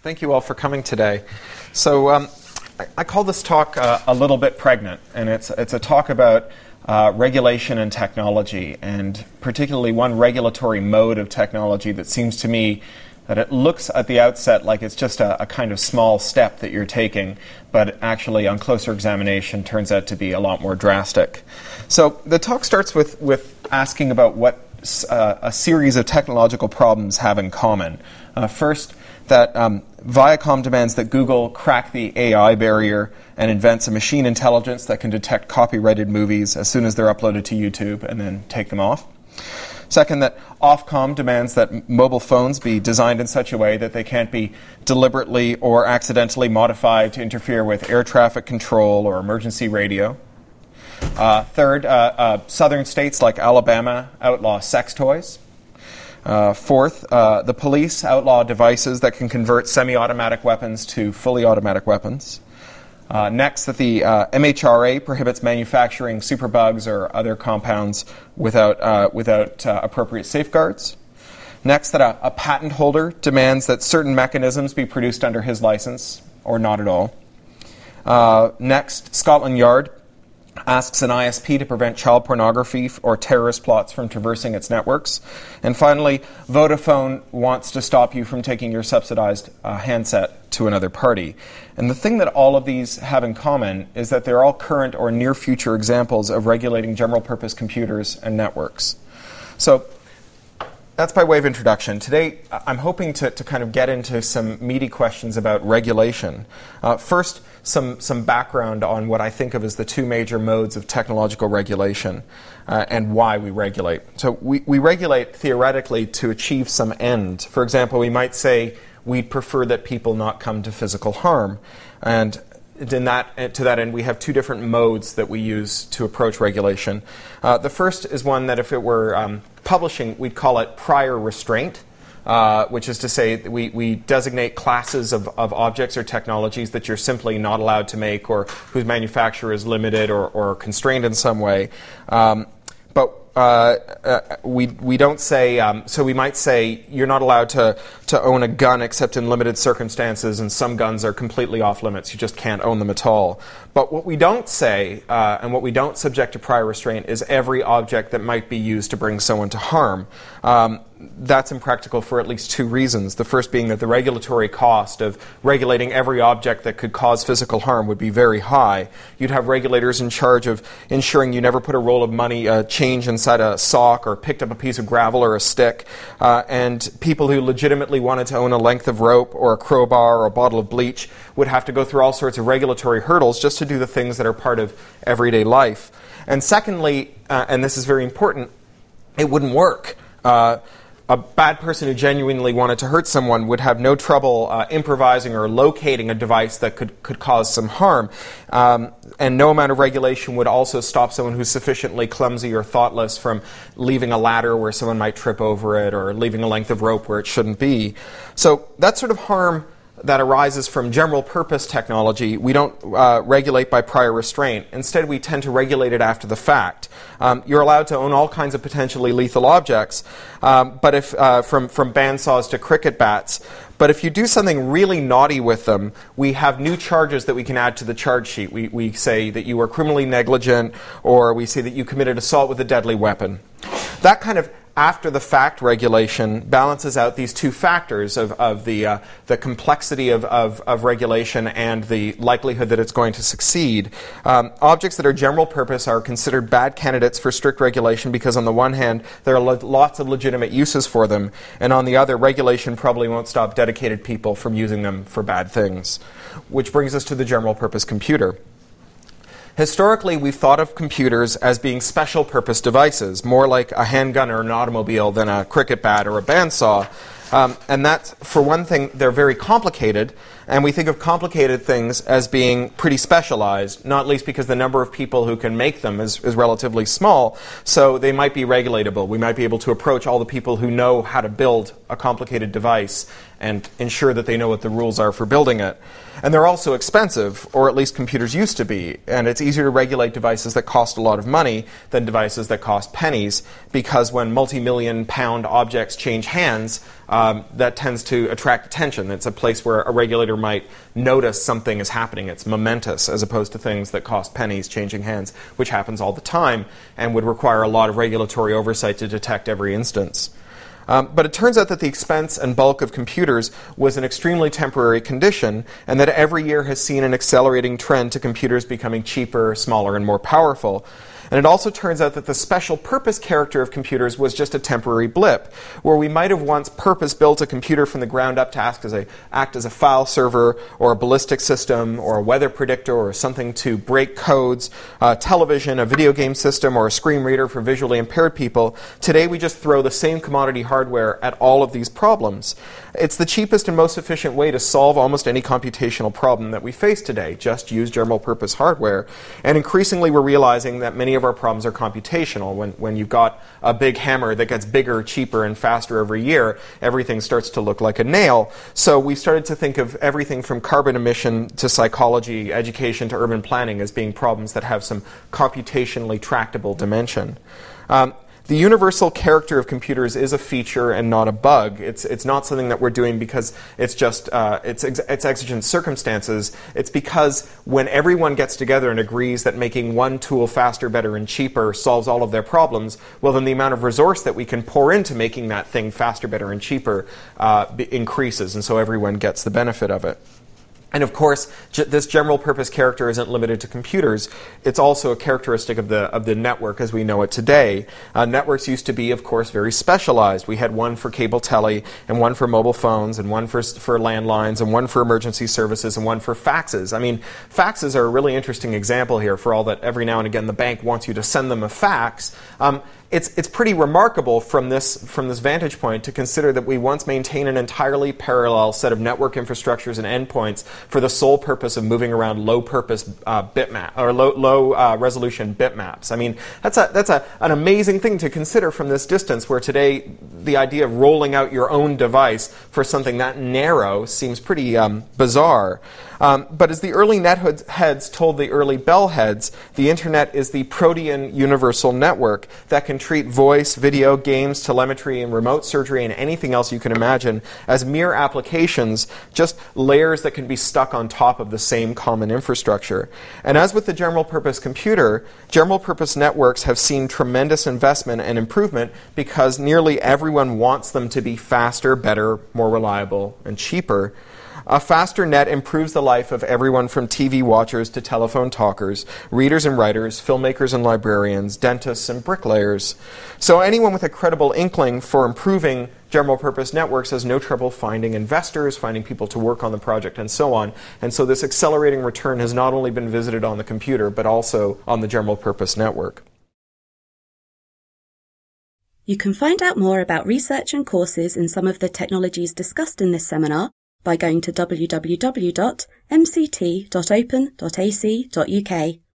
Thank you all for coming today. So, um, I, I, call this talk uh, a little bit pregnant, and it's, it's a talk about uh, regulation and technology, and particularly one regulatory mode of technology that seems to me that it looks at the outset like it's just a, a kind of small step that you're taking, but actually, on closer examination, turns out to be a lot more drastic. So, the talk starts with, with asking about what uh, a series of technological problems have in common. Uh, first, that um, Viacom demands that Google crack the AI barrier and invents a machine intelligence that can detect copyrighted movies as soon as they're uploaded to YouTube and then take them off. Second, that Ofcom demands that mobile phones be designed in such a way that they can't be deliberately or accidentally modified to interfere with air traffic control or emergency radio. Uh, third, uh, uh, southern states like Alabama outlaw sex toys. Uh, fourth, uh, the police outlaw devices that can convert semi automatic weapons to fully automatic weapons. Uh, next, that the uh, MHRA prohibits manufacturing superbugs or other compounds without, uh, without uh, appropriate safeguards. Next, that a, a, patent holder demands that certain mechanisms be produced under his license or not at all. next, Scotland Yard asks an ISP to prevent child pornography or terrorist plots from traversing its networks. And finally, Vodafone wants to stop you from taking your subsidized uh, handset to another party. And the thing that all of these have in common is that they're all current or near future examples of regulating general purpose computers and networks. So that's by way of introduction. Today, I'm hoping to, to kind of get into some meaty questions about regulation. Uh, first, some, some background on what I think of as the two major modes of technological regulation uh, and why we regulate. So, we, we regulate theoretically to achieve some end. For example, we might say we'd prefer that people not come to physical harm. And that, to that end, we have two different modes that we use to approach regulation. Uh, the first is one that, if it were um, publishing, we'd call it prior restraint. Uh, which is to say, we, we designate classes of, of objects or technologies that you're simply not allowed to make or whose manufacture is limited or, or constrained in some way. Um, but uh, uh, we, we don't say, um, so we might say you're not allowed to, to own a gun except in limited circumstances, and some guns are completely off limits. You just can't own them at all. But what we don't say, uh, and what we don't subject to prior restraint, is every object that might be used to bring someone to harm. Um, that's impractical for at least two reasons. The first being that the regulatory cost of regulating every object that could cause physical harm would be very high. You'd have regulators in charge of ensuring you never put a roll of money, uh, change inside a sock, or picked up a piece of gravel or a stick. Uh, and people who legitimately wanted to own a length of rope or a crowbar or a bottle of bleach would have to go through all sorts of regulatory hurdles just to do the things that are part of everyday life. And secondly, uh, and this is very important, it wouldn't work. Uh, a bad person who genuinely wanted to hurt someone would have no trouble uh, improvising or locating a device that could, could cause some harm. Um, and no amount of regulation would also stop someone who's sufficiently clumsy or thoughtless from leaving a ladder where someone might trip over it or leaving a length of rope where it shouldn't be. So that sort of harm that arises from general purpose technology, we don't uh, regulate by prior restraint. Instead, we tend to regulate it after the fact. Um, you're allowed to own all kinds of potentially lethal objects, um, but if uh, from from bandsaws to cricket bats. But if you do something really naughty with them, we have new charges that we can add to the charge sheet. We, we say that you were criminally negligent, or we say that you committed assault with a deadly weapon. That kind of after the fact regulation balances out these two factors of, of the, uh, the complexity of, of, of, regulation and the likelihood that it's going to succeed. Um, objects that are general purpose are considered bad candidates for strict regulation because, on the one hand, there are lo- lots of legitimate uses for them, and on the other, regulation probably won't stop dedicated people from using them for bad things. Which brings us to the general purpose computer. Historically, we've thought of computers as being special purpose devices, more like a handgun or an automobile than a cricket bat or a bandsaw. Um, and that, for one thing, they're very complicated, and we think of complicated things as being pretty specialized, not least because the number of people who can make them is, is relatively small, so they might be regulatable. We might be able to approach all the people who know how to build a complicated device and ensure that they know what the rules are for building it. And they're also expensive, or at least computers used to be. And it's easier to regulate devices that cost a lot of money than devices that cost pennies, because when multi million pound objects change hands, um, that tends to attract attention. It's a place where a regulator might notice something is happening. It's momentous, as opposed to things that cost pennies changing hands, which happens all the time and would require a lot of regulatory oversight to detect every instance. Um, but it turns out that the expense and bulk of computers was an extremely temporary condition, and that every year has seen an accelerating trend to computers becoming cheaper, smaller, and more powerful. And it also turns out that the special purpose character of computers was just a temporary blip, where we might have once purpose built a computer from the ground up to act as a, act as a file server or a ballistic system or a weather predictor or something to break codes, a television, a video game system, or a screen reader for visually impaired people. Today we just throw the same commodity hardware at all of these problems. It's the cheapest and most efficient way to solve almost any computational problem that we face today. Just use general purpose hardware. And increasingly we're realizing that many of our problems are computational. When, when you've got a big hammer that gets bigger, cheaper, and faster every year, everything starts to look like a nail. So we've started to think of everything from carbon emission to psychology, education to urban planning as being problems that have some computationally tractable dimension. Um, the universal character of computers is a feature and not a bug. It's, it's not something that we're doing because it's just uh, it's, ex- it's exigent circumstances. It's because when everyone gets together and agrees that making one tool faster, better, and cheaper solves all of their problems, well, then the amount of resource that we can pour into making that thing faster, better, and cheaper uh, increases, and so everyone gets the benefit of it. And of course, this general purpose character isn't limited to computers. It's also a characteristic of the, of the network as we know it today. Uh, networks used to be, of course, very specialized. We had one for cable tele, and one for mobile phones, and one for, for landlines, and one for emergency services, and one for faxes. I mean, faxes are a really interesting example here for all that every now and again the bank wants you to send them a fax. Um, it's, it's pretty remarkable from this, from this vantage point to consider that we once maintained an entirely parallel set of network infrastructures and endpoints for the sole purpose of moving around low purpose uh, bitmap or low, low uh, resolution bitmaps. I mean, that's, a, that's a, an amazing thing to consider from this distance, where today the idea of rolling out your own device for something that narrow seems pretty um, bizarre. Um, but as the early netheads told the early bellheads, the internet is the protean universal network that can treat voice, video, games, telemetry, and remote surgery and anything else you can imagine as mere applications, just layers that can be stuck on top of the same common infrastructure. And as with the general purpose computer, general purpose networks have seen tremendous investment and improvement because nearly everyone wants them to be faster, better, more reliable, and cheaper. A faster net improves the life of everyone from TV watchers to telephone talkers, readers and writers, filmmakers and librarians, dentists and bricklayers. So anyone with a credible inkling for improving general purpose networks has no trouble finding investors, finding people to work on the project, and so on. And so this accelerating return has not only been visited on the computer, but also on the general purpose network. You can find out more about research and courses in some of the technologies discussed in this seminar by going to www.mct.open.ac.uk.